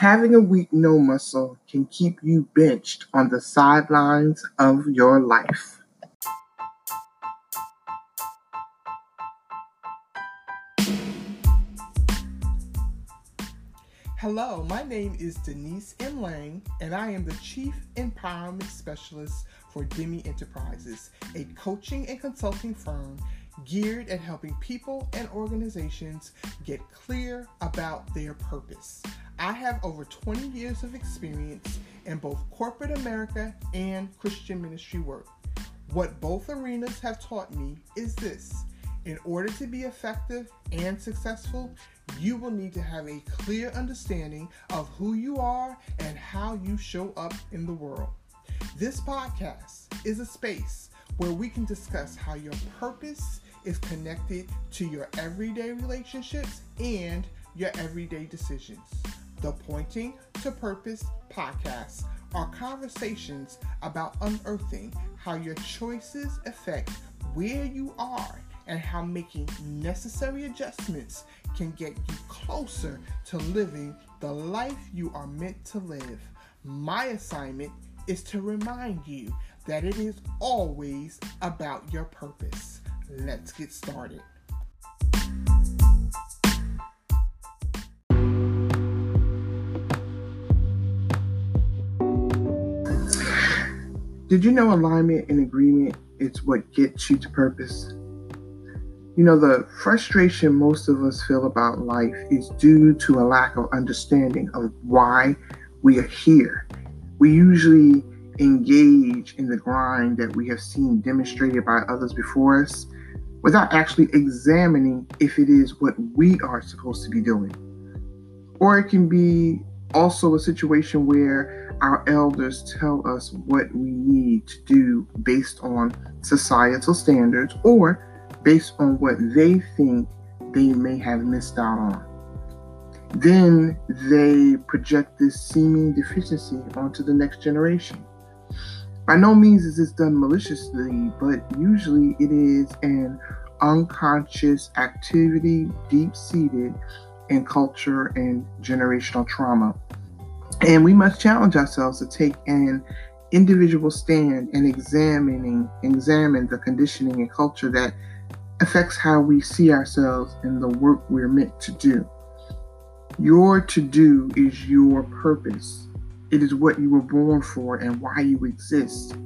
Having a weak no muscle can keep you benched on the sidelines of your life. Hello, my name is Denise M. Lang, and I am the Chief Empowerment Specialist for Demi Enterprises, a coaching and consulting firm geared at helping people and organizations get clear about their purpose. I have over 20 years of experience in both corporate America and Christian ministry work. What both arenas have taught me is this in order to be effective and successful, you will need to have a clear understanding of who you are and how you show up in the world. This podcast is a space where we can discuss how your purpose is connected to your everyday relationships and your everyday decisions. The Pointing to Purpose podcast are conversations about unearthing how your choices affect where you are and how making necessary adjustments can get you closer to living the life you are meant to live. My assignment is to remind you that it is always about your purpose. Let's get started. Did you know alignment and agreement is what gets you to purpose? You know, the frustration most of us feel about life is due to a lack of understanding of why we are here. We usually engage in the grind that we have seen demonstrated by others before us without actually examining if it is what we are supposed to be doing. Or it can be also a situation where our elders tell us what we need to do based on societal standards or based on what they think they may have missed out on. Then they project this seeming deficiency onto the next generation. By no means is this done maliciously, but usually it is an unconscious activity deep seated in culture and generational trauma. And we must challenge ourselves to take an individual stand and examining examine the conditioning and culture that affects how we see ourselves and the work we're meant to do. Your to do is your purpose. It is what you were born for and why you exist.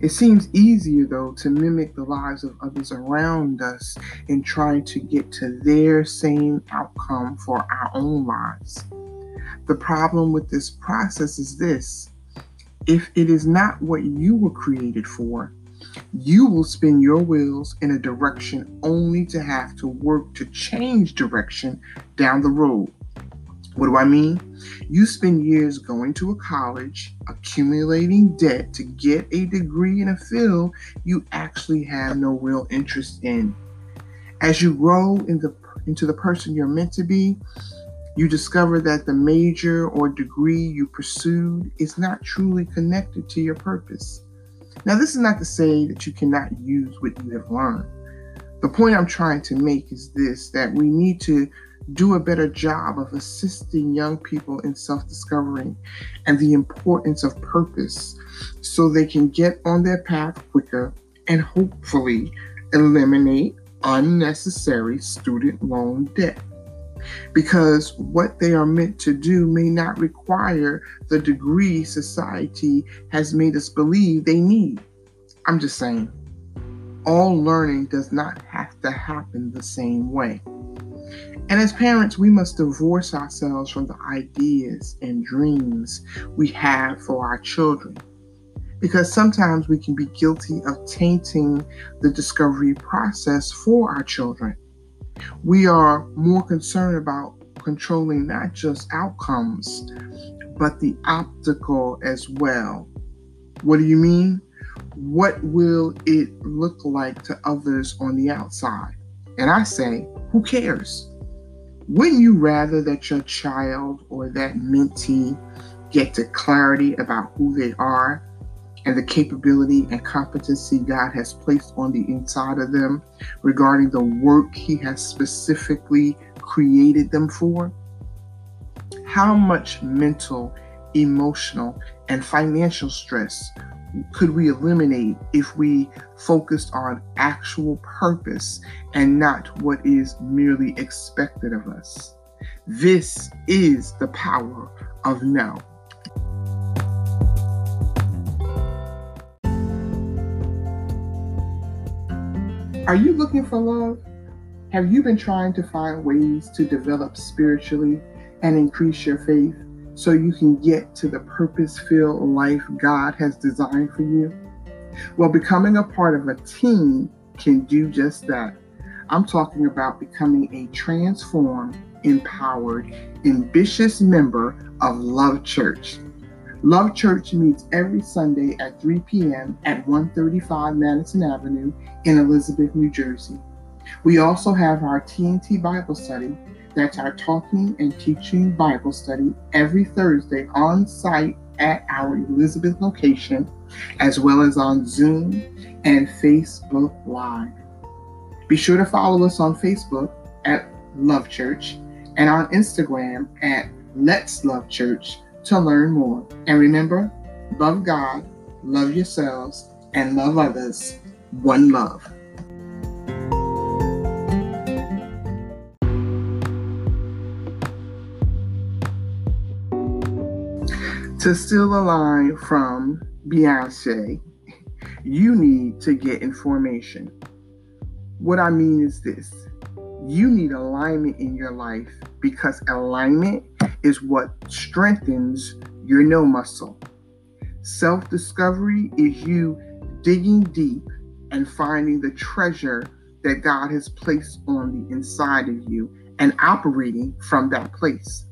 It seems easier, though, to mimic the lives of others around us in trying to get to their same outcome for our own lives. The problem with this process is this if it is not what you were created for, you will spin your wheels in a direction only to have to work to change direction down the road. What do I mean? You spend years going to a college, accumulating debt to get a degree in a field you actually have no real interest in. As you grow in the, into the person you're meant to be, you discover that the major or degree you pursued is not truly connected to your purpose. Now, this is not to say that you cannot use what you have learned. The point I'm trying to make is this that we need to do a better job of assisting young people in self discovering and the importance of purpose so they can get on their path quicker and hopefully eliminate unnecessary student loan debt because what they are meant to do may not require the degree society has made us believe they need. I'm just saying, all learning does not have to happen the same way. And as parents, we must divorce ourselves from the ideas and dreams we have for our children. Because sometimes we can be guilty of tainting the discovery process for our children. We are more concerned about controlling not just outcomes, but the optical as well. What do you mean? What will it look like to others on the outside? And I say, who cares? Wouldn't you rather that your child or that mentee get to clarity about who they are and the capability and competency God has placed on the inside of them regarding the work He has specifically created them for? how much mental, emotional, and financial stress could we eliminate if we focused on actual purpose and not what is merely expected of us? This is the power of now. Are you looking for love? Have you been trying to find ways to develop spiritually and increase your faith so you can get to the purpose filled life God has designed for you? Well, becoming a part of a team can do just that. I'm talking about becoming a transformed, empowered, ambitious member of Love Church. Love Church meets every Sunday at 3 p.m. at 135 Madison Avenue in Elizabeth, New Jersey. We also have our TNT Bible study, that's our talking and teaching Bible study every Thursday on site at our Elizabeth location, as well as on Zoom and Facebook Live. Be sure to follow us on Facebook at Love Church and on Instagram at Let's Love Church to learn more. And remember, love God, love yourselves, and love others. One love. To steal a line from Beyonce, you need to get information. What I mean is this you need alignment in your life because alignment is what strengthens your no muscle. Self discovery is you digging deep and finding the treasure that God has placed on the inside of you and operating from that place.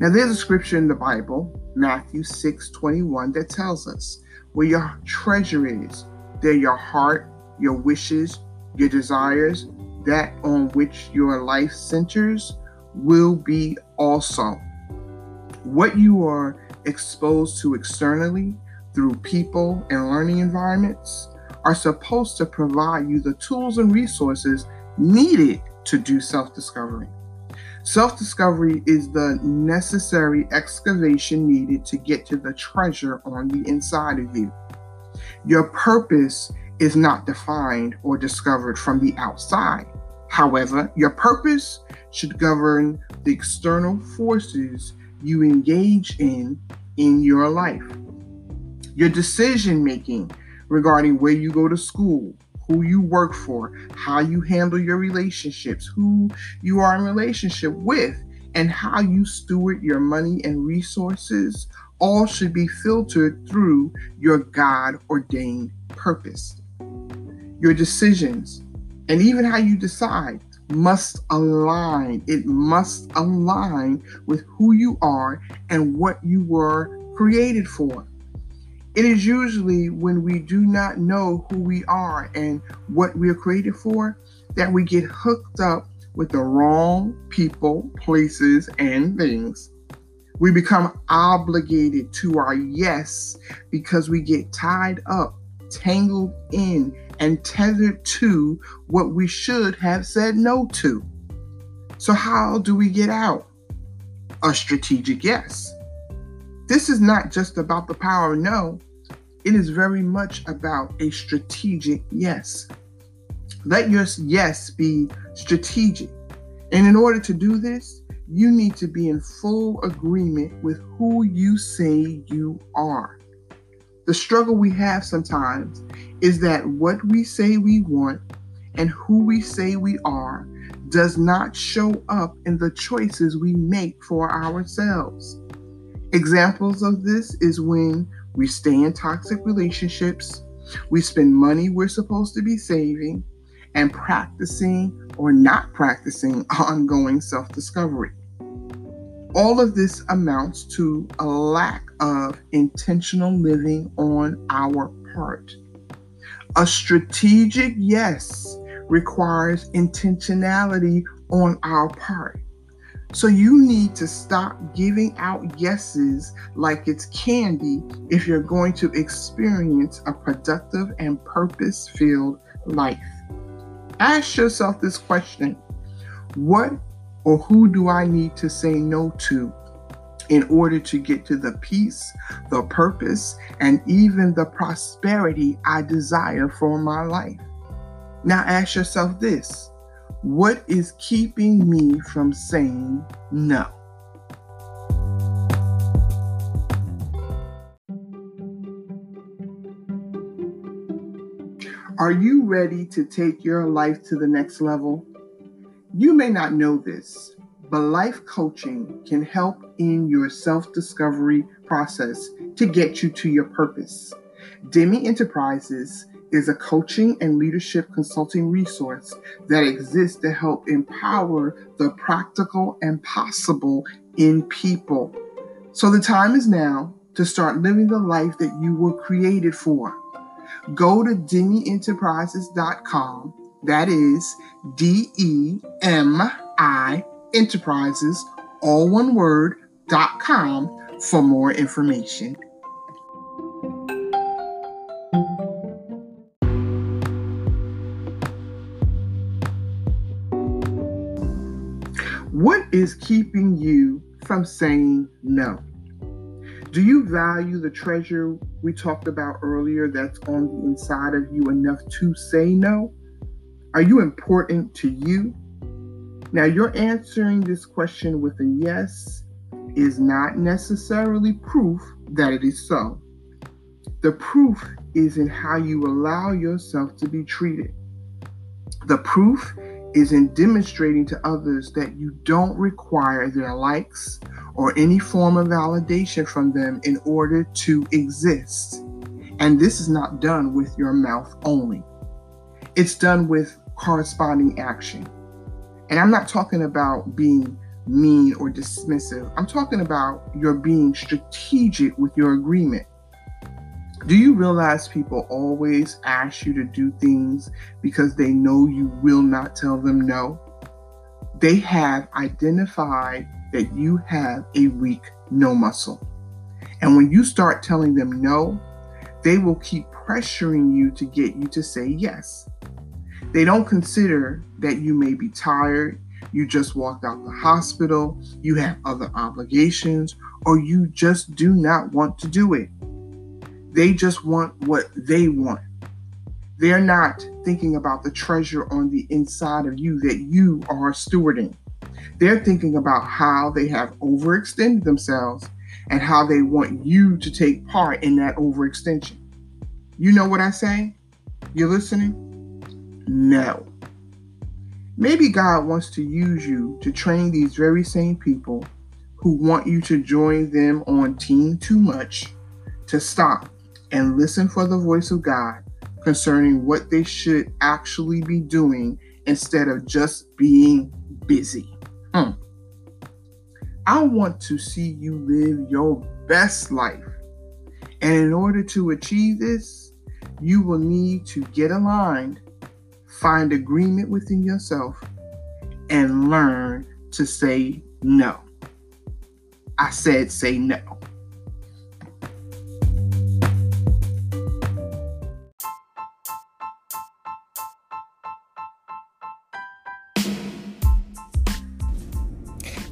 Now, there's a scripture in the Bible, Matthew 6 21, that tells us where your treasure is, there your heart, your wishes, your desires, that on which your life centers will be also. What you are exposed to externally through people and learning environments are supposed to provide you the tools and resources needed to do self discovery. Self discovery is the necessary excavation needed to get to the treasure on the inside of you. Your purpose is not defined or discovered from the outside. However, your purpose should govern the external forces you engage in in your life. Your decision making regarding where you go to school, who you work for, how you handle your relationships, who you are in relationship with, and how you steward your money and resources all should be filtered through your God ordained purpose. Your decisions and even how you decide must align. It must align with who you are and what you were created for. It is usually when we do not know who we are and what we are created for that we get hooked up with the wrong people, places, and things. We become obligated to our yes because we get tied up, tangled in, and tethered to what we should have said no to. So, how do we get out? A strategic yes. This is not just about the power of no, it is very much about a strategic yes. Let your yes be strategic. And in order to do this, you need to be in full agreement with who you say you are. The struggle we have sometimes is that what we say we want and who we say we are does not show up in the choices we make for ourselves. Examples of this is when we stay in toxic relationships, we spend money we're supposed to be saving, and practicing or not practicing ongoing self discovery. All of this amounts to a lack of intentional living on our part. A strategic yes requires intentionality on our part. So you need to stop giving out yeses like it's candy if you're going to experience a productive and purpose filled life. Ask yourself this question What or who do I need to say no to in order to get to the peace, the purpose, and even the prosperity I desire for my life. Now ask yourself this what is keeping me from saying no? Are you ready to take your life to the next level? You may not know this, but life coaching can help in your self discovery process to get you to your purpose. Demi Enterprises is a coaching and leadership consulting resource that exists to help empower the practical and possible in people. So the time is now to start living the life that you were created for. Go to demienterprises.com. That is D E M I Enterprises, all one word, dot com for more information. What is keeping you from saying no? Do you value the treasure we talked about earlier that's on the inside of you enough to say no? Are you important to you? Now, you're answering this question with a yes is not necessarily proof that it is so. The proof is in how you allow yourself to be treated. The proof is in demonstrating to others that you don't require their likes or any form of validation from them in order to exist. And this is not done with your mouth only, it's done with corresponding action. And I'm not talking about being mean or dismissive, I'm talking about your being strategic with your agreement. Do you realize people always ask you to do things because they know you will not tell them no? They have identified that you have a weak no muscle. And when you start telling them no, they will keep pressuring you to get you to say yes. They don't consider that you may be tired, you just walked out the hospital, you have other obligations, or you just do not want to do it. They just want what they want. They're not thinking about the treasure on the inside of you that you are stewarding. They're thinking about how they have overextended themselves and how they want you to take part in that overextension. You know what I say? You're listening? No. Maybe God wants to use you to train these very same people who want you to join them on Team Too Much to stop and listen for the voice of God concerning what they should actually be doing instead of just being busy. Hmm. I want to see you live your best life. And in order to achieve this, you will need to get aligned, find agreement within yourself, and learn to say no. I said, say no.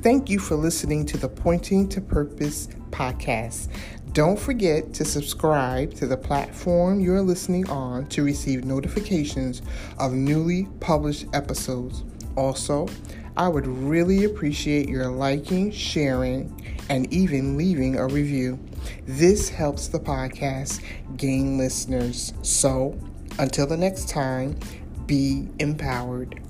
Thank you for listening to the Pointing to Purpose podcast. Don't forget to subscribe to the platform you're listening on to receive notifications of newly published episodes. Also, I would really appreciate your liking, sharing, and even leaving a review. This helps the podcast gain listeners. So, until the next time, be empowered.